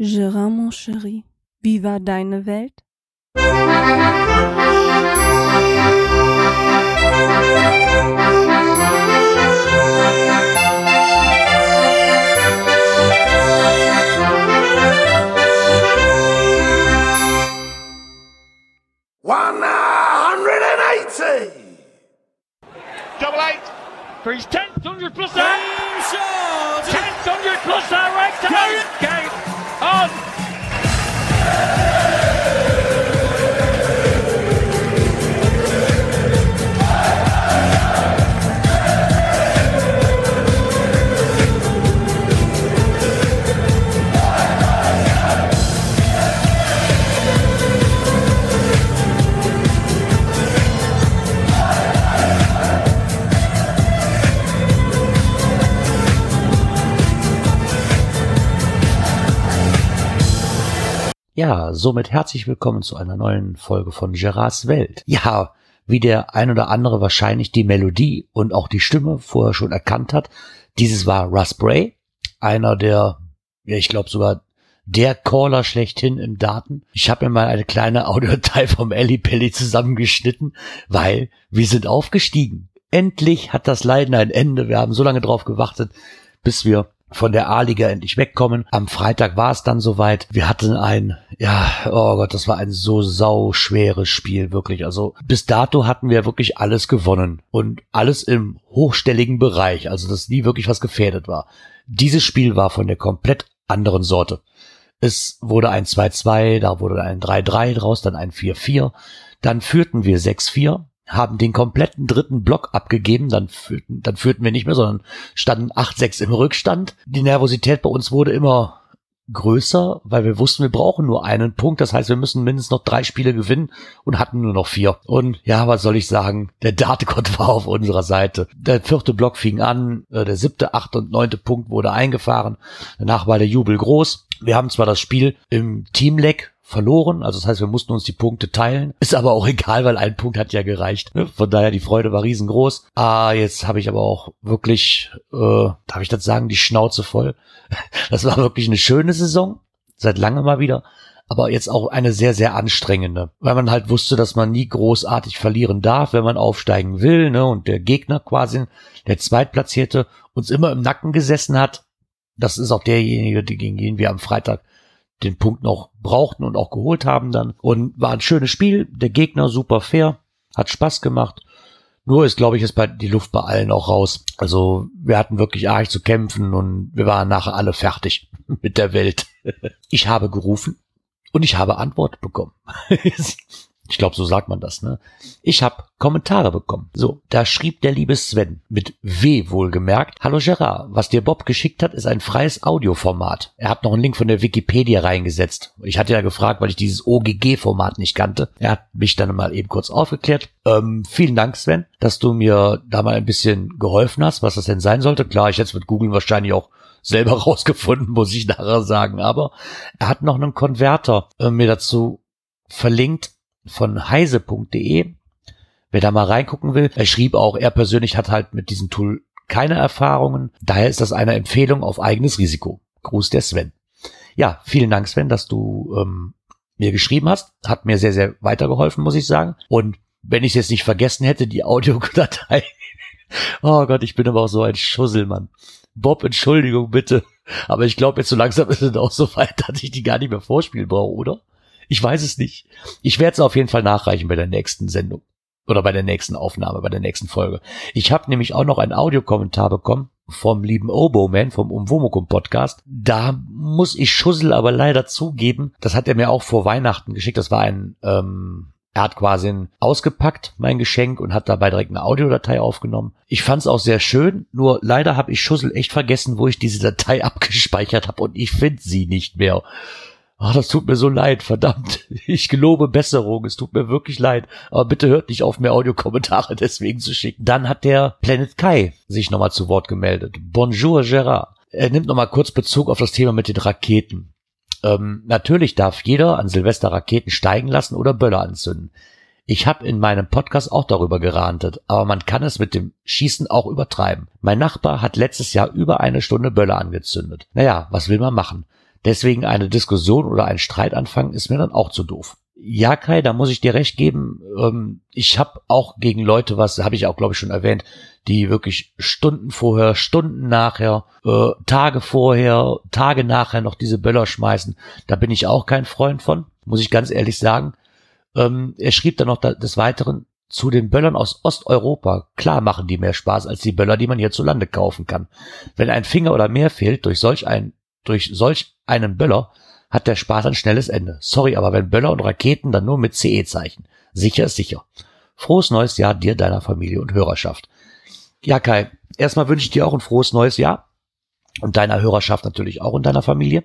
Gérard, mon chéri, wie war deine Welt? One hundred and eighty. Double eight for his tenth hundred plus that. Tenth hundred plus that right time. Game on. Ja, somit herzlich willkommen zu einer neuen Folge von Gerards Welt. Ja, wie der ein oder andere wahrscheinlich die Melodie und auch die Stimme vorher schon erkannt hat, dieses war Russ Bray, einer der, ja, ich glaube sogar der Caller schlechthin im Daten. Ich habe mir mal eine kleine Audiodatei vom Ellie Pelli zusammengeschnitten, weil wir sind aufgestiegen. Endlich hat das Leiden ein Ende. Wir haben so lange drauf gewartet, bis wir von der A-Liga endlich wegkommen. Am Freitag war es dann soweit. Wir hatten ein, ja, oh Gott, das war ein so sau schweres Spiel, wirklich. Also bis dato hatten wir wirklich alles gewonnen und alles im hochstelligen Bereich, also dass nie wirklich was gefährdet war. Dieses Spiel war von der komplett anderen Sorte. Es wurde ein 2-2, da wurde ein 3-3 draus, dann ein 4-4. Dann führten wir 6-4, haben den kompletten dritten Block abgegeben, dann führten, dann führten wir nicht mehr, sondern standen 8-6 im Rückstand. Die Nervosität bei uns wurde immer größer, weil wir wussten, wir brauchen nur einen Punkt. Das heißt, wir müssen mindestens noch drei Spiele gewinnen und hatten nur noch vier. Und ja, was soll ich sagen? Der Dategott war auf unserer Seite. Der vierte Block fing an, äh, der siebte, achte und neunte Punkt wurde eingefahren. Danach war der Jubel groß. Wir haben zwar das Spiel im Teamleck verloren. Also das heißt, wir mussten uns die Punkte teilen. Ist aber auch egal, weil ein Punkt hat ja gereicht. Ne? Von daher, die Freude war riesengroß. Ah, jetzt habe ich aber auch wirklich, äh, darf ich das sagen, die Schnauze voll. Das war wirklich eine schöne Saison. Seit langem mal wieder. Aber jetzt auch eine sehr, sehr anstrengende. Weil man halt wusste, dass man nie großartig verlieren darf, wenn man aufsteigen will. Ne? Und der Gegner quasi, der Zweitplatzierte, uns immer im Nacken gesessen hat. Das ist auch derjenige, gegen den wir am Freitag den Punkt noch brauchten und auch geholt haben dann. Und war ein schönes Spiel. Der Gegner super fair, hat Spaß gemacht. Nur ist, glaube ich, ist bei die Luft bei allen auch raus. Also wir hatten wirklich arg zu kämpfen und wir waren nachher alle fertig mit der Welt. Ich habe gerufen und ich habe Antwort bekommen. Ich glaube, so sagt man das, ne? Ich habe Kommentare bekommen. So, da schrieb der liebe Sven mit W wohlgemerkt. Hallo Gerard, was dir Bob geschickt hat, ist ein freies Audioformat. Er hat noch einen Link von der Wikipedia reingesetzt. Ich hatte ja gefragt, weil ich dieses OGG-Format nicht kannte. Er hat mich dann mal eben kurz aufgeklärt. Ähm, vielen Dank, Sven, dass du mir da mal ein bisschen geholfen hast, was das denn sein sollte. Klar, ich hätte es mit Google wahrscheinlich auch selber rausgefunden, muss ich nachher sagen. Aber er hat noch einen Konverter äh, mir dazu verlinkt von heise.de. Wer da mal reingucken will, er schrieb auch, er persönlich hat halt mit diesem Tool keine Erfahrungen. Daher ist das eine Empfehlung auf eigenes Risiko. Gruß der Sven. Ja, vielen Dank, Sven, dass du ähm, mir geschrieben hast. Hat mir sehr, sehr weitergeholfen, muss ich sagen. Und wenn ich es jetzt nicht vergessen hätte, die Audiodatei. oh Gott, ich bin aber auch so ein Schusselmann. Bob, Entschuldigung bitte. Aber ich glaube, jetzt so langsam ist es auch so weit, dass ich die gar nicht mehr vorspielen brauche, oder? Ich weiß es nicht. Ich werde es auf jeden Fall nachreichen bei der nächsten Sendung. Oder bei der nächsten Aufnahme, bei der nächsten Folge. Ich habe nämlich auch noch einen Audiokommentar bekommen vom lieben Oboman vom Umwomukum Podcast. Da muss ich Schussel aber leider zugeben, das hat er mir auch vor Weihnachten geschickt. Das war ein, ähm, er hat quasi ausgepackt, mein Geschenk, und hat dabei direkt eine Audiodatei aufgenommen. Ich fand es auch sehr schön, nur leider habe ich Schussel echt vergessen, wo ich diese Datei abgespeichert habe und ich finde sie nicht mehr. Oh, das tut mir so leid, verdammt. Ich gelobe Besserung, es tut mir wirklich leid. Aber bitte hört nicht auf, mir Audiokommentare deswegen zu schicken. Dann hat der Planet Kai sich nochmal zu Wort gemeldet. Bonjour, Gerard. Er nimmt nochmal kurz Bezug auf das Thema mit den Raketen. Ähm, natürlich darf jeder an Silvester Raketen steigen lassen oder Böller anzünden. Ich habe in meinem Podcast auch darüber gerantet, aber man kann es mit dem Schießen auch übertreiben. Mein Nachbar hat letztes Jahr über eine Stunde Böller angezündet. Naja, was will man machen? Deswegen eine Diskussion oder ein Streit anfangen ist mir dann auch zu doof. Ja, Kai, da muss ich dir recht geben. Ähm, ich habe auch gegen Leute was, habe ich auch, glaube ich, schon erwähnt, die wirklich Stunden vorher, Stunden nachher, äh, Tage vorher, Tage nachher noch diese Böller schmeißen. Da bin ich auch kein Freund von, muss ich ganz ehrlich sagen. Ähm, er schrieb dann noch des Weiteren zu den Böllern aus Osteuropa. Klar machen die mehr Spaß als die Böller, die man hierzulande kaufen kann. Wenn ein Finger oder mehr fehlt durch solch ein, durch solch einen Böller, hat der Spaß ein schnelles Ende. Sorry, aber wenn Böller und Raketen, dann nur mit CE-Zeichen. Sicher ist sicher. Frohes neues Jahr dir, deiner Familie und Hörerschaft. Ja, Kai, erstmal wünsche ich dir auch ein frohes neues Jahr. Und deiner Hörerschaft natürlich auch und deiner Familie.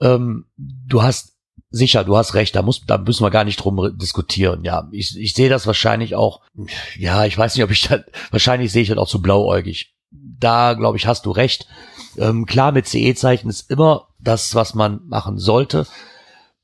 Ähm, du hast sicher, du hast recht, da muss, da müssen wir gar nicht drum diskutieren. Ja, ich, ich sehe das wahrscheinlich auch, ja, ich weiß nicht, ob ich da, wahrscheinlich sehe ich das auch zu blauäugig. Da, glaube ich, hast du recht. Ähm, klar, mit CE-Zeichen ist immer das, was man machen sollte.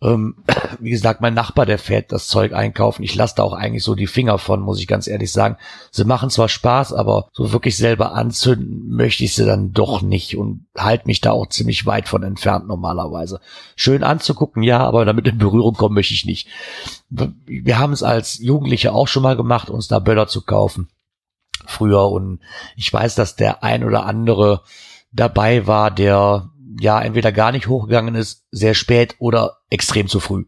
Ähm, wie gesagt, mein Nachbar, der fährt das Zeug einkaufen. Ich lasse da auch eigentlich so die Finger von, muss ich ganz ehrlich sagen. Sie machen zwar Spaß, aber so wirklich selber anzünden möchte ich sie dann doch nicht und halte mich da auch ziemlich weit von entfernt normalerweise. Schön anzugucken, ja, aber damit in Berührung kommen möchte ich nicht. Wir haben es als Jugendliche auch schon mal gemacht, uns da Böller zu kaufen. Früher und ich weiß, dass der ein oder andere dabei war, der ja entweder gar nicht hochgegangen ist, sehr spät oder extrem zu früh.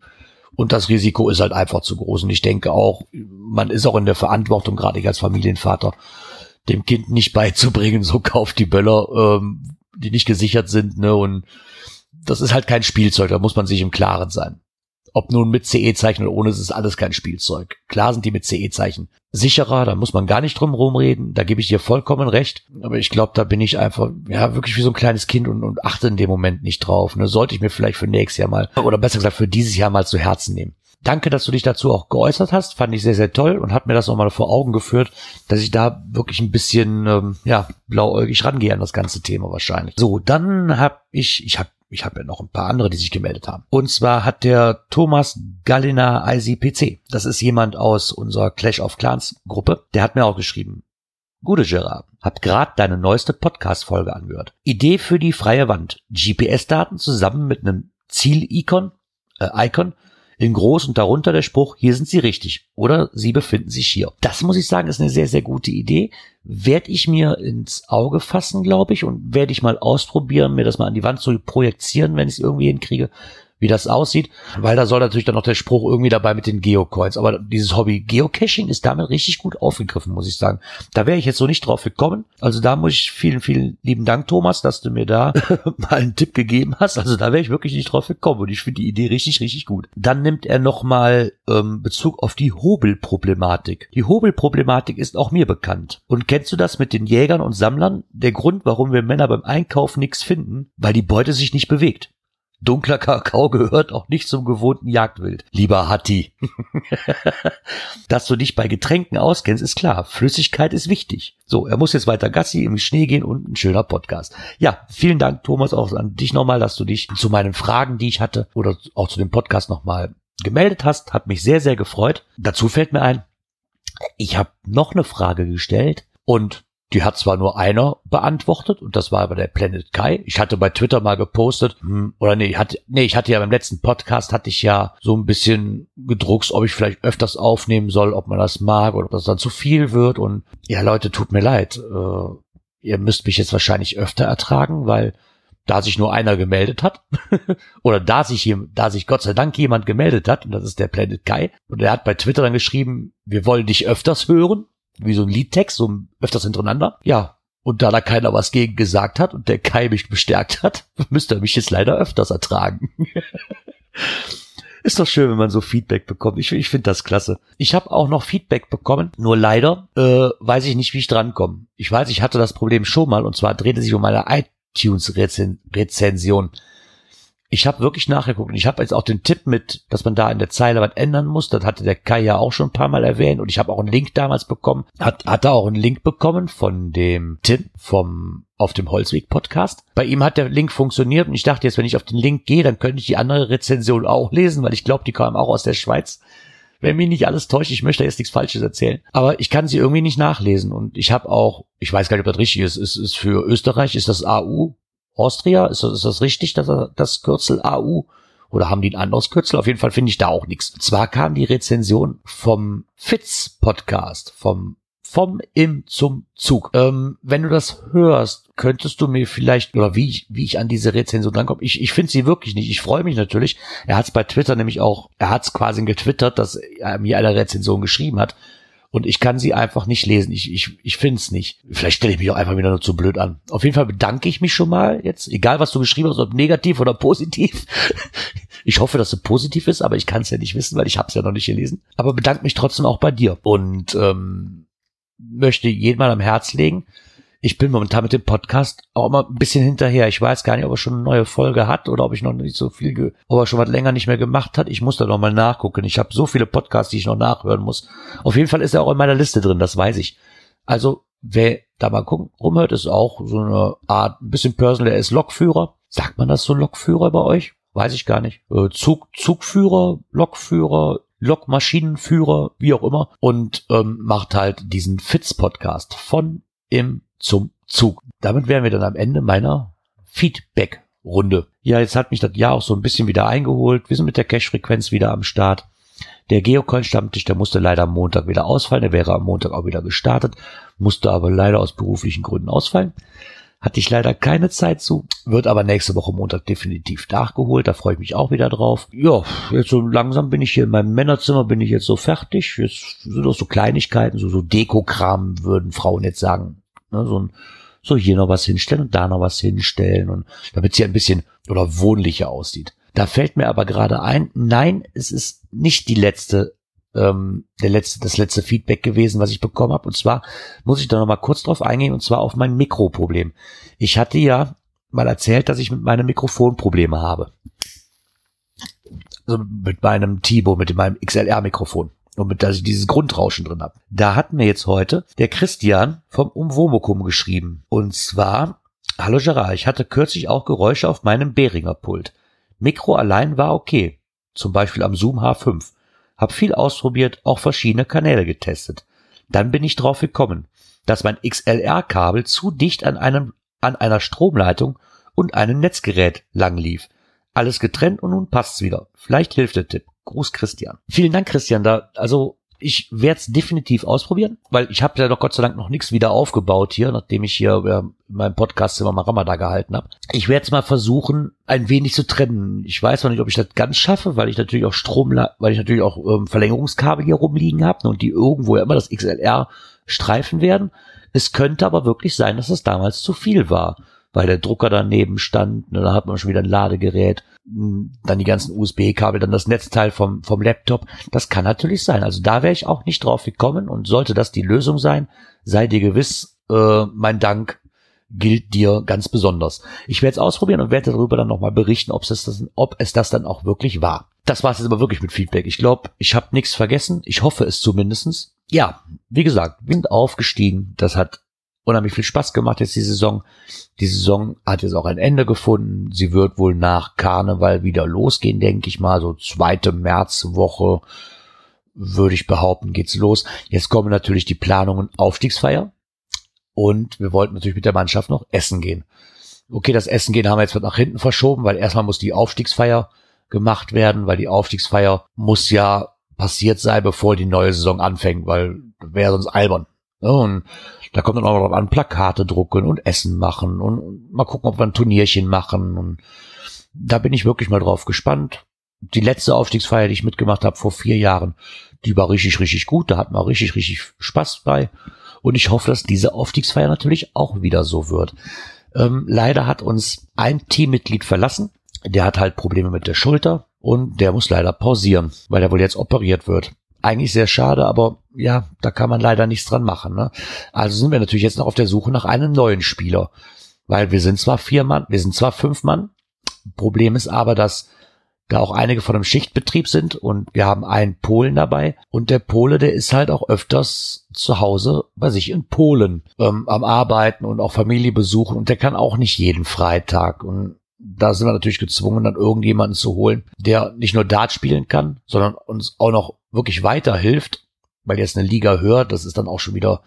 Und das Risiko ist halt einfach zu groß. Und ich denke auch, man ist auch in der Verantwortung, gerade ich als Familienvater, dem Kind nicht beizubringen, so kauft die Böller, ähm, die nicht gesichert sind, ne? Und das ist halt kein Spielzeug, da muss man sich im Klaren sein. Ob nun mit CE-Zeichen oder ohne, es ist alles kein Spielzeug. Klar sind die mit CE-Zeichen sicherer, da muss man gar nicht drum rumreden, da gebe ich dir vollkommen recht. Aber ich glaube, da bin ich einfach, ja, wirklich wie so ein kleines Kind und, und achte in dem Moment nicht drauf. Ne? Sollte ich mir vielleicht für nächstes Jahr mal, oder besser gesagt für dieses Jahr mal zu Herzen nehmen. Danke, dass du dich dazu auch geäußert hast. Fand ich sehr, sehr toll und hat mir das nochmal vor Augen geführt, dass ich da wirklich ein bisschen, ähm, ja, blauäugig rangehe an das ganze Thema wahrscheinlich. So, dann habe ich, ich habe ich habe ja noch ein paar andere, die sich gemeldet haben. Und zwar hat der Thomas Gallina ICPC, das ist jemand aus unserer Clash of Clans Gruppe, der hat mir auch geschrieben. Gute Gerard, hab grad deine neueste Podcast-Folge angehört. Idee für die freie Wand. GPS-Daten zusammen mit einem Ziel-Icon, äh, Icon in groß und darunter der Spruch, hier sind Sie richtig oder Sie befinden sich hier. Das muss ich sagen, ist eine sehr, sehr gute Idee. Werde ich mir ins Auge fassen, glaube ich, und werde ich mal ausprobieren, mir das mal an die Wand zu projizieren, wenn ich es irgendwie hinkriege wie das aussieht, weil da soll natürlich dann noch der Spruch irgendwie dabei mit den Geocoins. Aber dieses Hobby Geocaching ist damit richtig gut aufgegriffen, muss ich sagen. Da wäre ich jetzt so nicht drauf gekommen. Also da muss ich vielen, vielen lieben Dank, Thomas, dass du mir da mal einen Tipp gegeben hast. Also da wäre ich wirklich nicht drauf gekommen und ich finde die Idee richtig, richtig gut. Dann nimmt er nochmal ähm, Bezug auf die Hobelproblematik. Die Hobelproblematik ist auch mir bekannt. Und kennst du das mit den Jägern und Sammlern? Der Grund, warum wir Männer beim Einkauf nichts finden, weil die Beute sich nicht bewegt. Dunkler Kakao gehört auch nicht zum gewohnten Jagdwild. Lieber Hatti. Dass du dich bei Getränken auskennst, ist klar. Flüssigkeit ist wichtig. So, er muss jetzt weiter Gassi im Schnee gehen und ein schöner Podcast. Ja, vielen Dank, Thomas, auch an dich nochmal, dass du dich zu meinen Fragen, die ich hatte, oder auch zu dem Podcast nochmal gemeldet hast. Hat mich sehr, sehr gefreut. Dazu fällt mir ein, ich habe noch eine Frage gestellt und die hat zwar nur einer beantwortet und das war aber der Planet Kai. Ich hatte bei Twitter mal gepostet, hm, oder nee, ich hatte, nee, ich hatte ja beim letzten Podcast hatte ich ja so ein bisschen gedruckst, ob ich vielleicht öfters aufnehmen soll, ob man das mag oder ob das dann zu viel wird. Und ja, Leute, tut mir leid. Äh, ihr müsst mich jetzt wahrscheinlich öfter ertragen, weil da sich nur einer gemeldet hat. Oder da sich, da sich Gott sei Dank jemand gemeldet hat und das ist der Planet Kai. Und er hat bei Twitter dann geschrieben, wir wollen dich öfters hören wie so ein Liedtext, so öfters hintereinander. Ja. Und da da keiner was gegen gesagt hat und der Kai mich bestärkt hat, müsste er mich jetzt leider öfters ertragen. Ist doch schön, wenn man so Feedback bekommt. Ich, ich finde das klasse. Ich habe auch noch Feedback bekommen, nur leider äh, weiß ich nicht, wie ich drankomme. Ich weiß, ich hatte das Problem schon mal und zwar drehte sich um eine iTunes-Rezension. Ich habe wirklich nachgeguckt und ich habe jetzt auch den Tipp mit, dass man da in der Zeile was ändern muss. Das hatte der Kai ja auch schon ein paar Mal erwähnt und ich habe auch einen Link damals bekommen. Hat, hat er auch einen Link bekommen von dem Tim vom auf dem Holzweg Podcast. Bei ihm hat der Link funktioniert und ich dachte jetzt, wenn ich auf den Link gehe, dann könnte ich die andere Rezension auch lesen, weil ich glaube, die kam auch aus der Schweiz. Wenn mich nicht alles täuscht, ich möchte jetzt nichts Falsches erzählen. Aber ich kann sie irgendwie nicht nachlesen und ich habe auch, ich weiß gar nicht, ob das richtig ist, ist, ist für Österreich ist das AU Austria. Ist das, ist das richtig, dass das Kürzel AU? Oder haben die ein anderes Kürzel? Auf jeden Fall finde ich da auch nichts. Zwar kam die Rezension vom Fitz Podcast, vom vom im zum Zug. Ähm, wenn du das hörst, könntest du mir vielleicht, oder wie ich, wie ich an diese Rezension drankomme, ich, ich finde sie wirklich nicht. Ich freue mich natürlich. Er hat es bei Twitter nämlich auch, er hat es quasi getwittert, dass er mir eine Rezension geschrieben hat. Und ich kann sie einfach nicht lesen. Ich, ich, ich finde es nicht. Vielleicht stelle ich mich auch einfach wieder nur zu blöd an. Auf jeden Fall bedanke ich mich schon mal jetzt, egal was du geschrieben hast, ob negativ oder positiv. Ich hoffe, dass es positiv ist, aber ich kann es ja nicht wissen, weil ich habe es ja noch nicht gelesen. Aber bedanke mich trotzdem auch bei dir. Und ähm, möchte jedem mal am Herz legen. Ich bin momentan mit dem Podcast auch immer ein bisschen hinterher. Ich weiß gar nicht, ob er schon eine neue Folge hat oder ob ich noch nicht so viel, ob er schon was länger nicht mehr gemacht hat. Ich muss da noch mal nachgucken. Ich habe so viele Podcasts, die ich noch nachhören muss. Auf jeden Fall ist er auch in meiner Liste drin, das weiß ich. Also, wer da mal gucken, rumhört, ist auch so eine Art, ein bisschen personal, er ist Lokführer. Sagt man das so Lokführer bei euch? Weiß ich gar nicht. Äh, Zug, Zugführer, Lokführer, Lokmaschinenführer, wie auch immer, und ähm, macht halt diesen Fitz-Podcast von im zum Zug. Damit wären wir dann am Ende meiner Feedback-Runde. Ja, jetzt hat mich das Jahr auch so ein bisschen wieder eingeholt. Wir sind mit der Cash-Frequenz wieder am Start. Der Geocoin-Stammtisch, der musste leider am Montag wieder ausfallen. Der wäre am Montag auch wieder gestartet, musste aber leider aus beruflichen Gründen ausfallen. Hatte ich leider keine Zeit zu, wird aber nächste Woche Montag definitiv nachgeholt. Da freue ich mich auch wieder drauf. Ja, jetzt so langsam bin ich hier in meinem Männerzimmer, bin ich jetzt so fertig. Jetzt sind auch so Kleinigkeiten, so, so Dekokram würden Frauen jetzt sagen. Ne, so ein, so hier noch was hinstellen und da noch was hinstellen und damit es hier ein bisschen oder wohnlicher aussieht. Da fällt mir aber gerade ein, nein, es ist nicht die letzte ähm, der letzte, das letzte Feedback gewesen, was ich bekommen habe. Und zwar muss ich da noch mal kurz drauf eingehen, und zwar auf mein Mikroproblem. Ich hatte ja mal erzählt, dass ich mit meinem Mikrofon Probleme habe. Also mit meinem Tibo, mit meinem XLR-Mikrofon. Und mit, dass ich dieses Grundrauschen drin habe. Da hat mir jetzt heute der Christian vom Umwomukum geschrieben. Und zwar, hallo Gerard, ich hatte kürzlich auch Geräusche auf meinem Behringer Pult. Mikro allein war okay. Zum Beispiel am Zoom H5. Hab viel ausprobiert, auch verschiedene Kanäle getestet. Dann bin ich drauf gekommen, dass mein XLR-Kabel zu dicht an einem, an einer Stromleitung und einem Netzgerät lang lief. Alles getrennt und nun passt's wieder. Vielleicht hilft der Tipp. Gruß Christian. Vielen Dank, Christian. Da, also ich werde es definitiv ausprobieren, weil ich habe ja doch Gott sei Dank noch nichts wieder aufgebaut hier, nachdem ich hier ja, in meinem Podcast immer mal Ramadan gehalten habe. Ich werde es mal versuchen, ein wenig zu trennen. Ich weiß noch nicht, ob ich das ganz schaffe, weil ich natürlich auch Strom, weil ich natürlich auch ähm, Verlängerungskabel hier rumliegen habe ne, und die irgendwo ja immer das XLR streifen werden. Es könnte aber wirklich sein, dass es damals zu viel war weil der Drucker daneben stand. Ne, da hat man schon wieder ein Ladegerät, hm, dann die ganzen USB-Kabel, dann das Netzteil vom, vom Laptop. Das kann natürlich sein. Also da wäre ich auch nicht drauf gekommen und sollte das die Lösung sein, sei dir gewiss, äh, mein Dank gilt dir ganz besonders. Ich werde es ausprobieren und werde darüber dann nochmal berichten, ob es, das, ob es das dann auch wirklich war. Das war es jetzt aber wirklich mit Feedback. Ich glaube, ich habe nichts vergessen. Ich hoffe es zumindestens. Ja, wie gesagt, Wind aufgestiegen. Das hat unheimlich viel Spaß gemacht jetzt die Saison. Die Saison hat jetzt auch ein Ende gefunden. Sie wird wohl nach Karneval wieder losgehen, denke ich mal. So zweite Märzwoche würde ich behaupten, geht's los. Jetzt kommen natürlich die Planungen Aufstiegsfeier. Und wir wollten natürlich mit der Mannschaft noch essen gehen. Okay, das Essen gehen haben wir jetzt nach hinten verschoben, weil erstmal muss die Aufstiegsfeier gemacht werden, weil die Aufstiegsfeier muss ja passiert sein, bevor die neue Saison anfängt, weil wäre sonst albern. Und da kommt dann auch noch an Plakate drucken und Essen machen und mal gucken, ob wir ein Turnierchen machen. Und da bin ich wirklich mal drauf gespannt. Die letzte Aufstiegsfeier, die ich mitgemacht habe vor vier Jahren, die war richtig, richtig gut. Da hatten wir richtig, richtig Spaß bei. Und ich hoffe, dass diese Aufstiegsfeier natürlich auch wieder so wird. Ähm, leider hat uns ein Teammitglied verlassen. Der hat halt Probleme mit der Schulter und der muss leider pausieren, weil er wohl jetzt operiert wird eigentlich sehr schade, aber ja, da kann man leider nichts dran machen. Ne? Also sind wir natürlich jetzt noch auf der Suche nach einem neuen Spieler, weil wir sind zwar vier Mann, wir sind zwar fünf Mann. Problem ist aber, dass da auch einige von einem Schichtbetrieb sind und wir haben einen Polen dabei und der Pole, der ist halt auch öfters zu Hause bei sich in Polen ähm, am Arbeiten und auch Familie besuchen und der kann auch nicht jeden Freitag und da sind wir natürlich gezwungen, dann irgendjemanden zu holen, der nicht nur Dart spielen kann, sondern uns auch noch wirklich weiterhilft, weil jetzt eine Liga hört, das ist dann auch schon wieder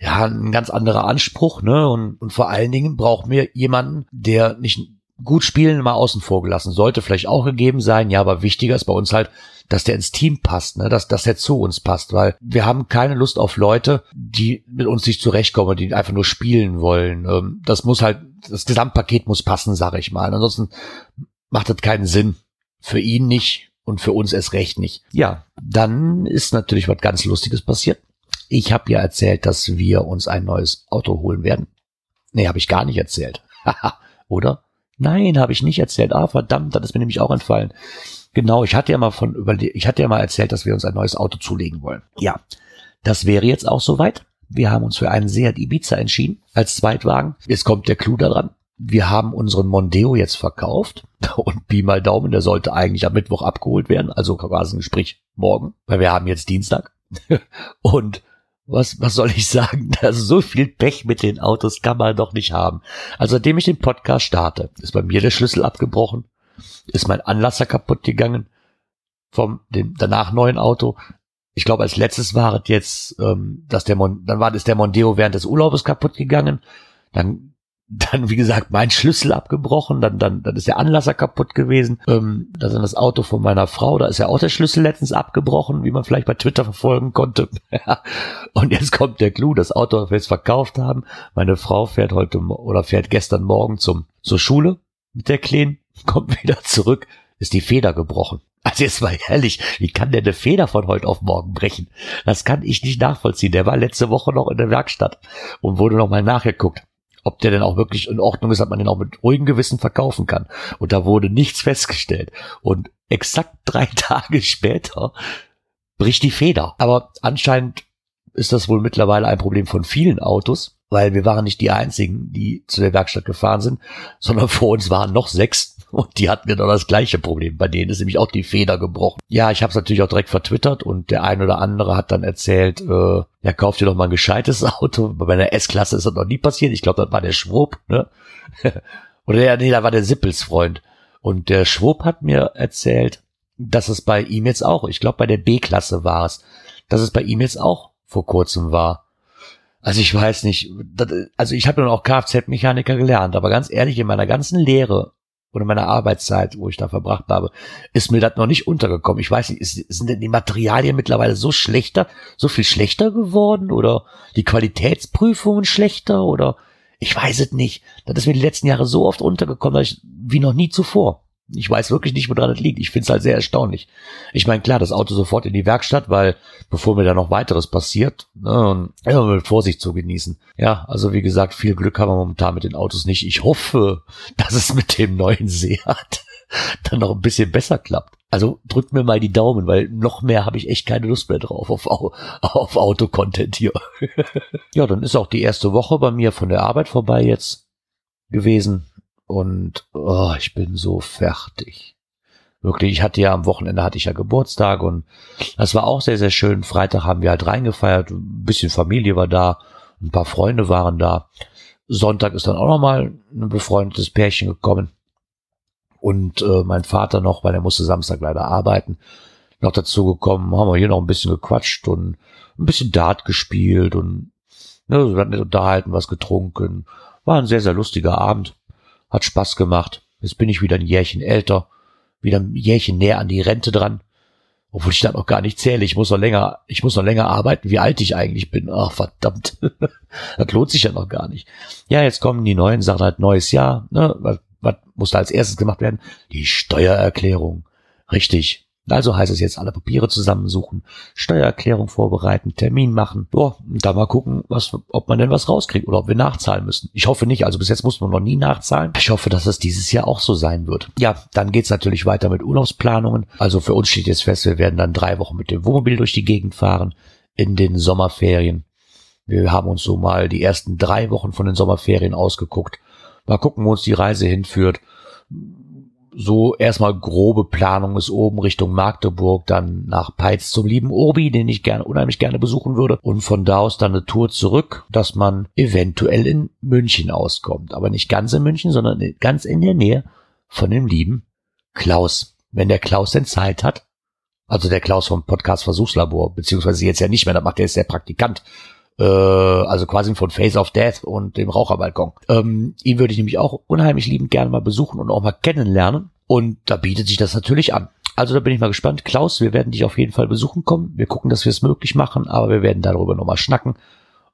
ja ein ganz anderer Anspruch, ne? Und, und vor allen Dingen braucht mir jemanden, der nicht gut spielen mal außen vor gelassen. Sollte vielleicht auch gegeben sein, ja, aber wichtiger ist bei uns halt, dass der ins Team passt, ne? dass, dass er zu uns passt, weil wir haben keine Lust auf Leute, die mit uns nicht zurechtkommen, die einfach nur spielen wollen. Ähm, das muss halt, das Gesamtpaket muss passen, sage ich mal. Ansonsten macht das keinen Sinn. Für ihn nicht und für uns erst recht nicht. Ja, dann ist natürlich was ganz Lustiges passiert. Ich habe ja erzählt, dass wir uns ein neues Auto holen werden. Nee, habe ich gar nicht erzählt. Oder? Nein, habe ich nicht erzählt. Ah, verdammt, das ist mir nämlich auch entfallen. Genau, ich hatte ja mal von über ich hatte ja mal erzählt, dass wir uns ein neues Auto zulegen wollen. Ja, das wäre jetzt auch soweit. Wir haben uns für einen Seat Ibiza entschieden als Zweitwagen. Jetzt kommt der Clou da dran. Wir haben unseren Mondeo jetzt verkauft und Pi mal Daumen, der sollte eigentlich am Mittwoch abgeholt werden, also quasi sprich morgen, weil wir haben jetzt Dienstag. und was, was soll ich sagen? Also so viel Pech mit den Autos kann man doch nicht haben. Also seitdem ich den Podcast starte, ist bei mir der Schlüssel abgebrochen, ist mein Anlasser kaputt gegangen vom dem danach neuen Auto. Ich glaube, als letztes war es jetzt, ähm, dass der Mon dann war das der Mondeo während des Urlaubes kaputt gegangen. Dann dann, wie gesagt, mein Schlüssel abgebrochen, dann, dann, dann ist der Anlasser kaputt gewesen. Ähm, da ist dann das Auto von meiner Frau, da ist ja auch der Schlüssel letztens abgebrochen, wie man vielleicht bei Twitter verfolgen konnte. und jetzt kommt der Clou, das Auto, das wir jetzt verkauft haben. Meine Frau fährt heute oder fährt gestern Morgen zum, zur Schule mit der Kleinen, kommt wieder zurück, ist die Feder gebrochen. Also jetzt mal ehrlich, wie kann der eine Feder von heute auf morgen brechen? Das kann ich nicht nachvollziehen. Der war letzte Woche noch in der Werkstatt und wurde noch mal nachgeguckt ob der denn auch wirklich in Ordnung ist, dass man den auch mit ruhigem Gewissen verkaufen kann. Und da wurde nichts festgestellt. Und exakt drei Tage später bricht die Feder. Aber anscheinend ist das wohl mittlerweile ein Problem von vielen Autos, weil wir waren nicht die einzigen, die zu der Werkstatt gefahren sind, sondern vor uns waren noch sechs und die hatten genau das gleiche Problem. Bei denen ist nämlich auch die Feder gebrochen. Ja, ich habe es natürlich auch direkt vertwittert und der ein oder andere hat dann erzählt, äh, ja, kauft dir doch mal ein gescheites Auto. Bei einer S-Klasse ist das noch nie passiert. Ich glaube, das war der Schwupp, ne? oder ja, nee, da war der Sippelsfreund. Und der Schwupp hat mir erzählt, dass es bei ihm jetzt auch, ich glaube bei der B-Klasse war es, dass es bei ihm jetzt auch vor kurzem war. Also ich weiß nicht, also ich habe dann auch Kfz-Mechaniker gelernt, aber ganz ehrlich, in meiner ganzen Lehre oder meiner Arbeitszeit, wo ich da verbracht habe, ist mir das noch nicht untergekommen. Ich weiß nicht, ist, sind denn die Materialien mittlerweile so schlechter, so viel schlechter geworden oder die Qualitätsprüfungen schlechter oder ich weiß es nicht. Das ist mir die letzten Jahre so oft untergekommen, ich, wie noch nie zuvor. Ich weiß wirklich nicht, woran das liegt. Ich finde es halt sehr erstaunlich. Ich meine, klar, das Auto sofort in die Werkstatt, weil bevor mir da noch weiteres passiert, ne, immer mit Vorsicht zu genießen. Ja, also wie gesagt, viel Glück haben wir momentan mit den Autos nicht. Ich hoffe, dass es mit dem neuen Seat dann noch ein bisschen besser klappt. Also drückt mir mal die Daumen, weil noch mehr habe ich echt keine Lust mehr drauf auf, auf Auto-Content hier. ja, dann ist auch die erste Woche bei mir von der Arbeit vorbei jetzt gewesen und oh, ich bin so fertig. Wirklich, ich hatte ja am Wochenende hatte ich ja Geburtstag und das war auch sehr, sehr schön. Freitag haben wir halt reingefeiert, ein bisschen Familie war da, ein paar Freunde waren da. Sonntag ist dann auch nochmal ein befreundetes Pärchen gekommen. Und äh, mein Vater noch, weil er musste Samstag leider arbeiten, noch dazu gekommen, haben wir hier noch ein bisschen gequatscht und ein bisschen Dart gespielt und ne, wir hatten unterhalten, was getrunken. War ein sehr, sehr lustiger Abend. Hat Spaß gemacht. Jetzt bin ich wieder ein Jährchen älter, wieder ein Jährchen näher an die Rente dran. Obwohl ich da noch gar nicht zähle. Ich muss noch länger, ich muss noch länger arbeiten, wie alt ich eigentlich bin. Ach, verdammt. das lohnt sich ja noch gar nicht. Ja, jetzt kommen die neuen Sachen halt neues Jahr. Ne? Was, was muss da als erstes gemacht werden? Die Steuererklärung. Richtig. Also heißt es jetzt alle Papiere zusammensuchen, Steuererklärung vorbereiten, Termin machen. Boah, da mal gucken, was, ob man denn was rauskriegt oder ob wir nachzahlen müssen. Ich hoffe nicht. Also bis jetzt muss man noch nie nachzahlen. Ich hoffe, dass es dieses Jahr auch so sein wird. Ja, dann geht's natürlich weiter mit Urlaubsplanungen. Also für uns steht jetzt fest, wir werden dann drei Wochen mit dem Wohnmobil durch die Gegend fahren in den Sommerferien. Wir haben uns so mal die ersten drei Wochen von den Sommerferien ausgeguckt. Mal gucken, wo uns die Reise hinführt so erstmal grobe Planung ist oben Richtung Magdeburg, dann nach Peitz zum lieben Urbi, den ich gerne, unheimlich gerne besuchen würde. Und von da aus dann eine Tour zurück, dass man eventuell in München auskommt. Aber nicht ganz in München, sondern ganz in der Nähe von dem lieben Klaus. Wenn der Klaus denn Zeit hat, Also der Klaus vom Podcast Versuchslabor, beziehungsweise jetzt ja nicht mehr, das macht er jetzt der Praktikant. Äh, also quasi von Face of Death und dem Raucherbalkon. Ähm, ihn würde ich nämlich auch unheimlich liebend gerne mal besuchen und auch mal kennenlernen. Und da bietet sich das natürlich an. Also da bin ich mal gespannt. Klaus, wir werden dich auf jeden Fall besuchen kommen. Wir gucken, dass wir es möglich machen, aber wir werden darüber nochmal schnacken,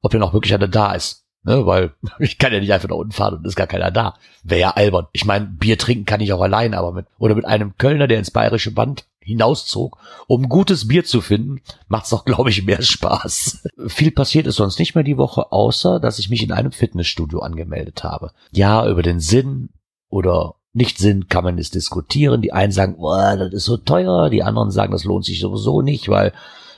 ob denn auch wirklich einer da ist. Ne, weil ich kann ja nicht einfach da unten fahren und ist gar keiner da. Wäre ja albern. Ich meine, Bier trinken kann ich auch allein, aber mit, oder mit einem Kölner, der ins bayerische Band hinauszog, um gutes Bier zu finden, macht's doch, glaube ich, mehr Spaß. Viel passiert ist sonst nicht mehr die Woche, außer, dass ich mich in einem Fitnessstudio angemeldet habe. Ja, über den Sinn oder nicht Sinn kann man es diskutieren. Die einen sagen, oh, das ist so teuer, die anderen sagen, das lohnt sich sowieso nicht, weil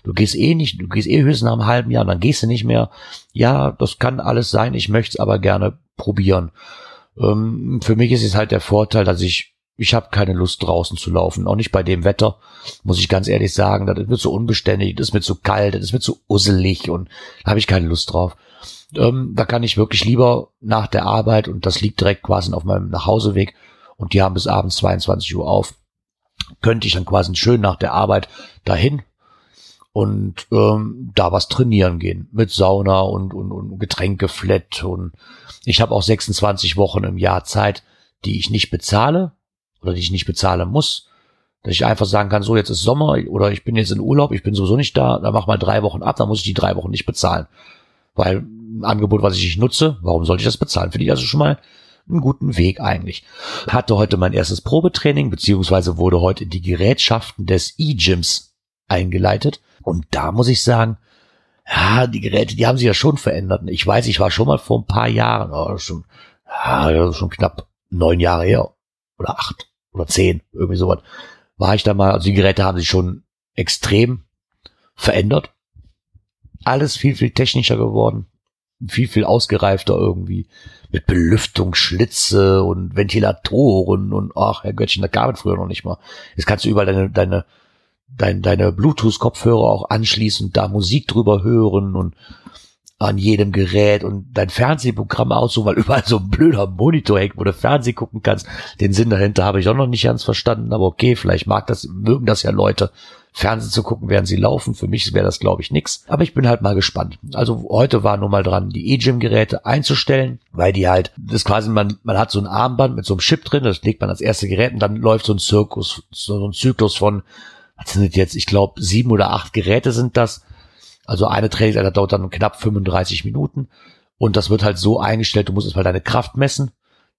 du gehst eh nicht, du gehst eh höchstens nach einem halben Jahr dann gehst du nicht mehr. Ja, das kann alles sein, ich möchte es aber gerne probieren. Ähm, für mich ist es halt der Vorteil, dass ich, ich habe keine Lust draußen zu laufen, auch nicht bei dem Wetter, muss ich ganz ehrlich sagen, das ist mir zu unbeständig, das ist mir zu kalt, das ist mir zu usselig und da habe ich keine Lust drauf. Ähm, da kann ich wirklich lieber nach der Arbeit und das liegt direkt quasi auf meinem Nachhauseweg und die haben bis abends 22 Uhr auf. Könnte ich dann quasi schön nach der Arbeit dahin und ähm, da was trainieren gehen mit Sauna und, und, und Getränkeflat und ich habe auch 26 Wochen im Jahr Zeit, die ich nicht bezahle oder die ich nicht bezahlen muss, dass ich einfach sagen kann, so jetzt ist Sommer oder ich bin jetzt in Urlaub, ich bin sowieso nicht da, dann mach mal drei Wochen ab, dann muss ich die drei Wochen nicht bezahlen, weil ein Angebot, was ich nicht nutze, warum sollte ich das bezahlen? Finde ich also schon mal einen guten Weg eigentlich. Hatte heute mein erstes Probetraining, beziehungsweise wurde heute die Gerätschaften des E-Gyms eingeleitet. Und da muss ich sagen, ja, die Geräte, die haben sich ja schon verändert. Ich weiß, ich war schon mal vor ein paar Jahren, oh, schon, ja, schon knapp neun Jahre her. Oder acht oder zehn, irgendwie sowas. War ich da mal, also die Geräte haben sich schon extrem verändert. Alles viel, viel technischer geworden. Viel, viel ausgereifter irgendwie. Mit Belüftung, Schlitze und Ventilatoren und ach, Herr Göttchen, da gab es früher noch nicht mal. Jetzt kannst du überall deine, deine dein, deine Bluetooth-Kopfhörer auch anschließen, da Musik drüber hören und an jedem Gerät und dein Fernsehprogramm aussuchen, weil überall so ein blöder Monitor hängt, wo du Fernseh gucken kannst. Den Sinn dahinter habe ich auch noch nicht ganz verstanden, aber okay, vielleicht mag das, mögen das ja Leute, Fernsehen zu gucken, während sie laufen. Für mich wäre das, glaube ich, nix. Aber ich bin halt mal gespannt. Also heute war nur mal dran, die E-Gym-Geräte einzustellen, weil die halt, das quasi, man, man hat so ein Armband mit so einem Chip drin, das legt man als erste Gerät und dann läuft so ein Zirkus, so ein Zyklus von was sind jetzt, ich glaube, sieben oder acht Geräte sind das. Also eine Trainingseinheit dauert dann knapp 35 Minuten. Und das wird halt so eingestellt, du musst erstmal deine Kraft messen,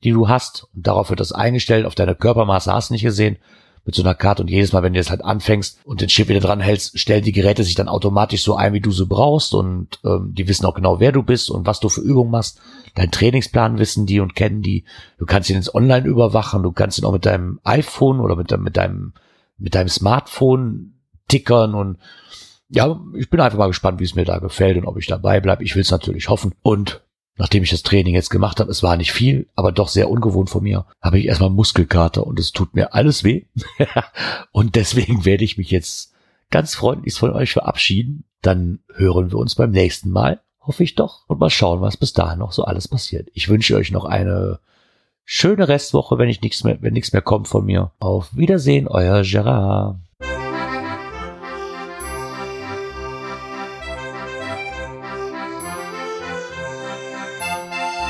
die du hast. Und darauf wird das eingestellt. Auf deine Körpermaße hast du nicht gesehen. Mit so einer Karte. Und jedes Mal, wenn du jetzt halt anfängst und den Chip wieder dran hältst, stellen die Geräte sich dann automatisch so ein, wie du sie brauchst. Und ähm, die wissen auch genau, wer du bist und was du für Übungen machst. Deinen Trainingsplan wissen die und kennen die. Du kannst ihn ins Online überwachen. Du kannst ihn auch mit deinem iPhone oder mit, mit deinem mit deinem Smartphone tickern und ja, ich bin einfach mal gespannt, wie es mir da gefällt und ob ich dabei bleibe. Ich will es natürlich hoffen. Und nachdem ich das Training jetzt gemacht habe, es war nicht viel, aber doch sehr ungewohnt von mir, habe ich erstmal Muskelkater und es tut mir alles weh. und deswegen werde ich mich jetzt ganz freundlich von euch verabschieden. Dann hören wir uns beim nächsten Mal, hoffe ich doch, und mal schauen, was bis dahin noch so alles passiert. Ich wünsche euch noch eine Schöne Restwoche, wenn ich nichts mehr, wenn nichts mehr kommt von mir. Auf Wiedersehen, euer Gerard.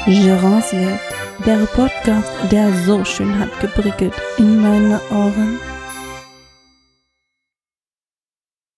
Gerards Welt, der Podcast, der so schön hat geprickelt in meine Ohren.